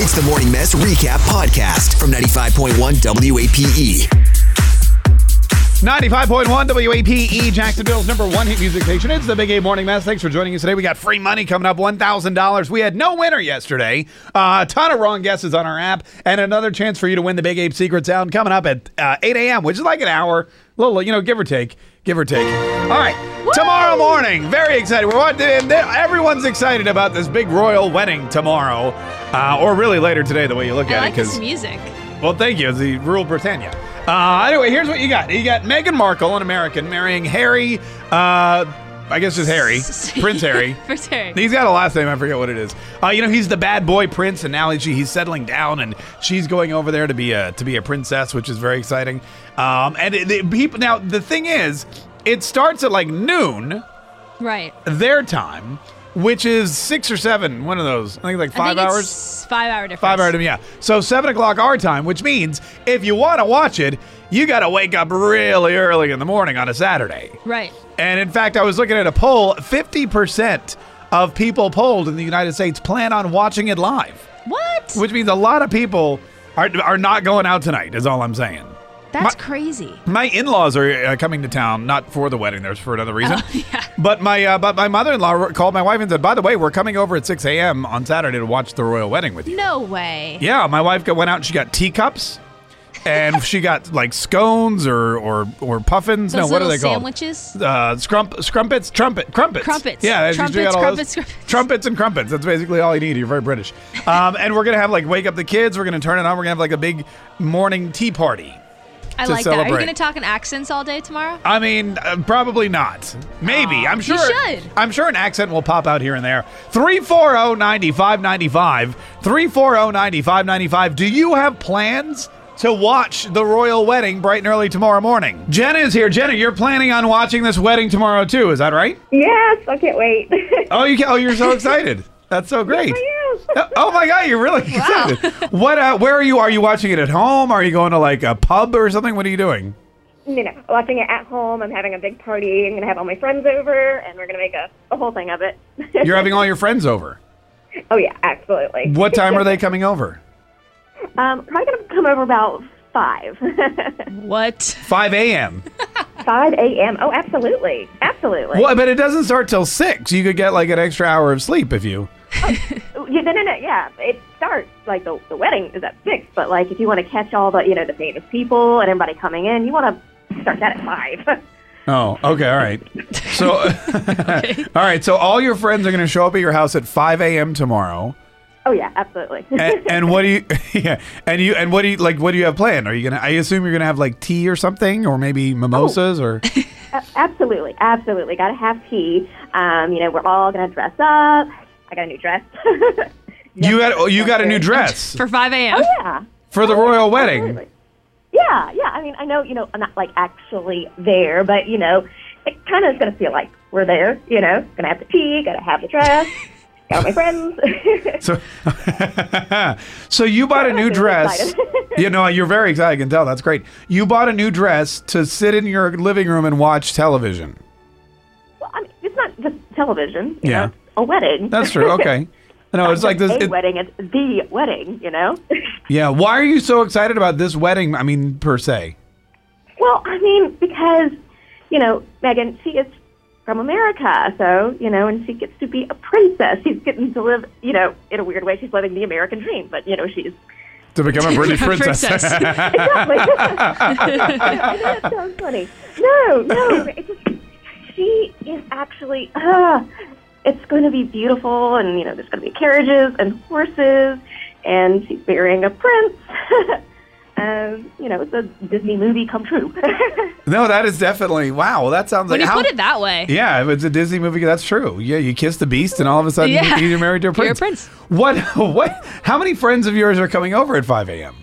It's the Morning Mess Recap Podcast from 95.1 WAPE. 95.1 WAPE, Jacksonville's number one hit music station. It's the Big Ape Morning Mess. Thanks for joining us today. We got free money coming up $1,000. We had no winner yesterday. Uh, a ton of wrong guesses on our app, and another chance for you to win the Big Ape Secret Sound coming up at uh, 8 a.m., which is like an hour, little, you know, give or take. Give or take. All right, tomorrow morning, very excited. We're what, and everyone's excited about this big royal wedding tomorrow, uh, or really later today, the way you look I at like it. this music. Well, thank you. It's the Rule Britannia. Uh, anyway, here's what you got. You got Meghan Markle, an American, marrying Harry. Uh, I guess just Harry, Prince Harry. Prince Harry. He's got a last name. I forget what it is. Uh, you know, he's the bad boy prince, and now he- he's settling down, and she's going over there to be a to be a princess, which is very exciting. Um, and it, the people now the thing is, it starts at like noon Right. their time, which is six or seven. One of those. I think like five think hours. Five hour difference. Five hour time, yeah. So seven o'clock our time, which means if you want to watch it, you got to wake up really early in the morning on a Saturday. Right. And in fact, I was looking at a poll: fifty percent of people polled in the United States plan on watching it live, What? which means a lot of people are are not going out tonight. Is all I'm saying. That's my- crazy. My in-laws are uh, coming to town, not for the wedding. There's for another reason. Oh, yeah. But my uh, but my mother-in-law called my wife and said, "By the way, we're coming over at 6 a.m. on Saturday to watch the royal wedding with you." No way. Yeah, my wife got, went out and she got teacups, and she got like scones or or or puffins. Those no, what are they called? sandwiches? Uh, scrump, scrumpets, trumpet, crumpets. Crumpets. Yeah, Trumpets, all crumpets, those- crumpets. trumpets and crumpets. That's basically all you need. You're very British. Um, and we're gonna have like wake up the kids. We're gonna turn it on. We're gonna have like a big morning tea party. I to like that. Are you going to talk in accents all day tomorrow? I mean, uh, probably not. Maybe. I'm sure. You should. I'm sure an accent will pop out here and there. oh, 340-9595. 340-9595. Do you have plans to watch the royal wedding bright and early tomorrow morning? Jenna is here. Jenna, you're planning on watching this wedding tomorrow too. Is that right? Yes, I can't wait. Oh, you can, oh, you're so excited. That's so great. Yes. Oh my God, you're really excited. What? Uh, where are you? Are you watching it at home? Are you going to like a pub or something? What are you doing? you know, watching it at home. I'm having a big party. I'm going to have all my friends over, and we're going to make a, a whole thing of it. You're having all your friends over. oh, yeah, absolutely. What time are they coming over? Um, probably going to come over about 5. What? 5 a.m. 5 a.m. Oh, absolutely. Absolutely. Well, but it doesn't start till six. You could get like an extra hour of sleep if you. Yeah, no, no, no. Yeah, it starts like the the wedding is at six, but like if you want to catch all the you know the famous people and everybody coming in, you want to start that at five. Oh, okay, all right. So, all right. So all your friends are going to show up at your house at 5 a.m. tomorrow. oh yeah, absolutely. And, and what do you? Yeah. And you? And what do you like? What do you have planned? Are you gonna? I assume you're gonna have like tea or something, or maybe mimosas, or. Absolutely, absolutely. Got to have tea. Um, you know, we're all gonna dress up. I got a new dress. You got. Oh, you got a new dress For 5 a.m. oh yeah. for the oh, royal wedding. Absolutely. Yeah, yeah. I mean, I know, you know, I'm not like actually there, but you know, it kind of is going to feel like we're there. You know, gonna have the tea, gotta have the dress, got all my friends. So, so you bought a new dress. you know, you're very excited. I can tell. That's great. You bought a new dress to sit in your living room and watch television. well, I mean, it's not just television. You Yeah. know, it's a wedding. That's true. Okay. No, it's like this. a it- wedding. It's the wedding. You know. yeah. Why are you so excited about this wedding? I mean, per se. well, I mean, because you know, Meghan, she is from America, so you know, and she gets to be a princess. She's getting to live, you know, in a weird way. She's living the American dream, but you know, she's To become a British princess. Princess. exactly. I know that sounds funny. No, no. It's just, she is actually. Uh, it's going to be beautiful, and you know, there's going to be carriages and horses, and she's marrying a prince. um, you know, it's a Disney movie come true. No, that is definitely wow. Well, that sounds When like you how, put it that way. Yeah, if it's a Disney movie, that's true. Yeah, you kiss the beast, and all of a sudden Yeah. you're married to a You're a prince. prince. What? What? How many friends of yours are coming over at 5 a.m.?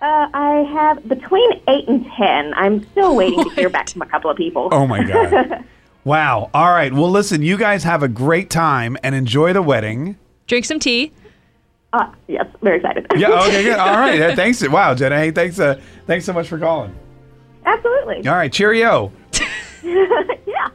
uh, I have between eight and ten. I'm still waiting to hear back from a couple of people. Oh my god! Wow. All right. Well, listen. You guys have a great time and enjoy the wedding. Drink some tea. Uh, yes, very excited. Yeah. Okay. Good. All right. Yeah, Thanks. Wow, Jenna. Hey, thanks. Uh, thanks so much for calling. Absolutely. All right. Cheerio. yeah.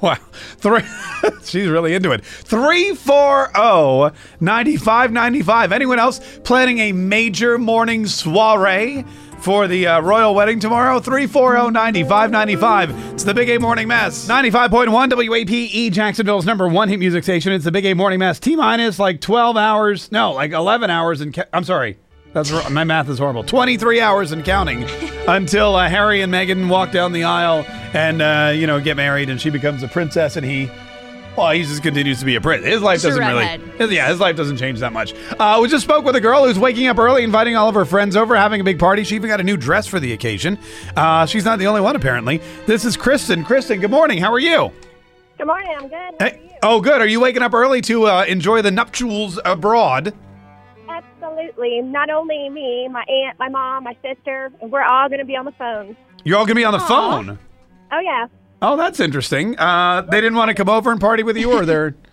Wow. Three. She's really into it. 340 9595. Anyone else planning a major morning soiree for the uh, royal wedding tomorrow? oh, 340 9595. It's the Big Ape Morning Mess. 95.1 WAPE, Jacksonville's number one hit music station. It's the Big A Morning Mess. T minus like 12 hours. No, like 11 hours. And ca- I'm sorry. That's my math is horrible. 23 hours and counting until uh, Harry and Meghan walk down the aisle and uh, you know get married, and she becomes a princess, and he, well, he just continues to be a prince. His life doesn't really, redhead. his- yeah, his life doesn't change that much. Uh, we just spoke with a girl who's waking up early, inviting all of her friends over, having a big party. She even got a new dress for the occasion. Uh, she's not the only one, apparently. This is Kristen. Kristen, good morning. How are you? Good morning. I'm good. How are Hey, oh, good. Are you waking up early to uh, enjoy the nuptials abroad? Absolutely. Not only me, my aunt, my mom, my sister, we're all going to be on the phone. You're all gonna be on the phone. Oh yeah. Oh, that's interesting. Uh, they didn't want to come over and party with you, or they're.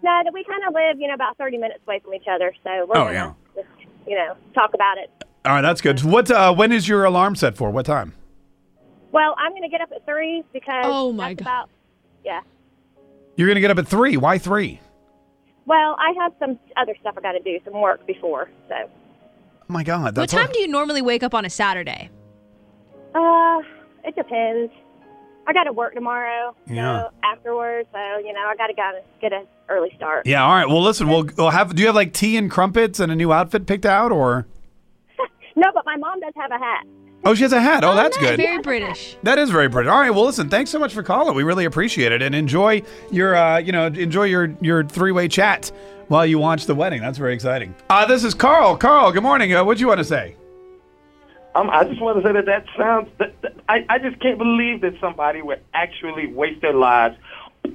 No, we kind of live, you know, about 30 minutes away from each other, so we're Oh, gonna yeah. just, you know, talk about it. All right, that's good. What? Uh, when is your alarm set for? What time? Well, I'm going to get up at three because Oh, my God. about yeah. You're gonna get up at three. Why three? Well, I have some other stuff I got to do, some work before, so. Oh my God, What time all- do you normally wake up on a Saturday? Uh, it depends. I got to work tomorrow. Yeah. So afterwards, so you know, I got to go get an early start. Yeah. All right. Well, listen. We'll, we'll have. Do you have like tea and crumpets and a new outfit picked out, or? No, but my mom does have a hat. Oh, she has a hat. Oh, that's good. Very British. That is very British. All right. Well, listen. Thanks so much for calling. We really appreciate it, and enjoy your, uh, you know, enjoy your your three way chat while you watch the wedding. That's very exciting. Uh, this is Carl. Carl. Good morning. Uh, what do you want to say? Um, I just want to say that that sounds. That, that, I, I just can't believe that somebody would actually waste their lives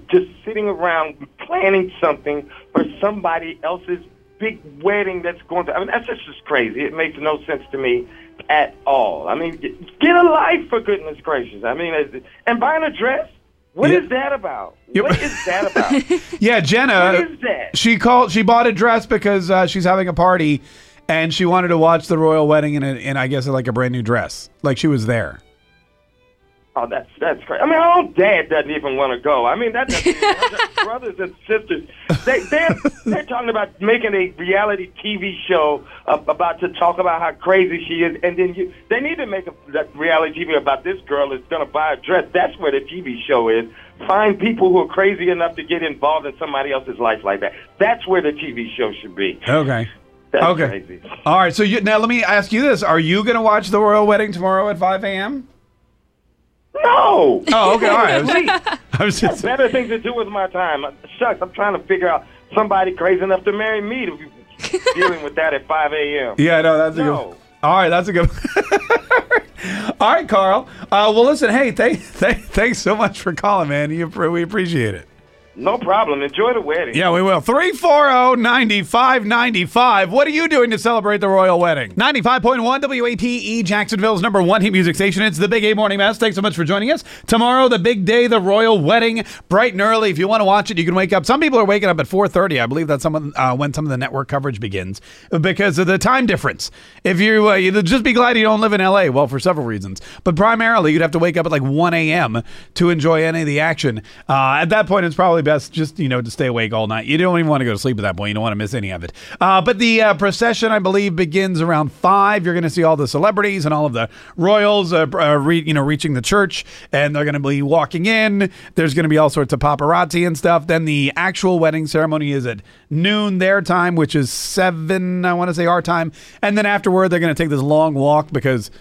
just sitting around planning something for somebody else's big wedding that's going to. I mean, that's just, just crazy. It makes no sense to me at all. I mean, get a life for goodness gracious. I mean, and buying a dress. What Yeah. is that about? Yep. What is that about? Yeah, Jenna. What is that? She called. She bought a dress because uh, she's having a party, and she wanted to watch the royal wedding in, a, in I guess like a brand new dress, like she was there. Oh, that's that's crazy. I mean, our own dad doesn't even want to go. I mean, that doesn't brothers and sisters. They they're, they're talking about making a reality TV show uh, about to talk about how crazy she is, and then you they need to make a that reality TV about this girl is going to buy a dress. That's where the TV show is. Find people who are crazy enough to get involved in somebody else's life like that. That's where the TV show should be. Okay. That's okay. crazy. All right. So you, now let me ask you this: Are you going to watch the royal wedding tomorrow at 5 a.m.? No. Oh, okay. All right. I was. I was just. better things to do with my time. Shucks, I'm trying to figure out somebody crazy enough to marry me to be dealing with that at 5 a.m. Yeah, no, that's a No. good. All right, that's a good. All right, Carl. Uh, well, listen. Hey, thank, thank, thanks so much for calling, man. You, we appreciate it. No problem. Enjoy the wedding. Yeah, we will. oh, 340 9595. What are you doing to celebrate the royal wedding? 95.1 WAPE, Jacksonville's number one hit music station. It's the Big Ape Morning Mess. Thanks so much for joining us. Tomorrow, the big day, the royal wedding, bright and early. If you want to watch it, you can wake up. Some people are waking up at 4.30. I believe that's some, uh, when some of the network coverage begins because of the time difference. If you, uh, you just be glad you don't live in L.A., well, for several reasons. But primarily, you'd have to wake up at like 1 a.m. to enjoy any of the action. Uh, at that point, it's probably best just, you know, to stay awake all night. You don't even want to go to sleep at that point. You don't want to miss any of it. Uh, but the uh, procession, I believe, begins around 5. You're going to see all the celebrities and all of the royals, uh, uh, re- you know, reaching the church, and they're going to be walking in. There's going to be all sorts of paparazzi and stuff. Then the actual wedding ceremony is at noon their time, which is 7, I want to say, our time. And then afterward, they're going to take this long walk because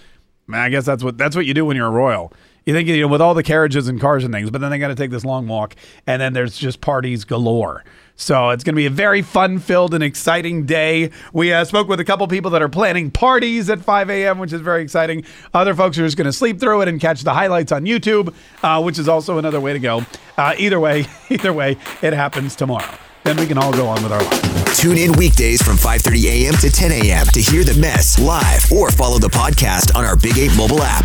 I guess that's what that's what you do when you're a royal. You think you know with all the carriages and cars and things, but then they got to take this long walk, and then there's just parties galore. So it's going to be a very fun filled and exciting day. We uh, spoke with a couple people that are planning parties at 5 a.m., which is very exciting. Other folks are just going to sleep through it and catch the highlights on YouTube, uh, which is also another way to go. Uh, either way, either way, it happens tomorrow. Then we can all go on with our lives. Tune in weekdays from 5:30 a.m. to 10 a.m. to hear the mess live or follow the podcast on our Big Ape mobile app.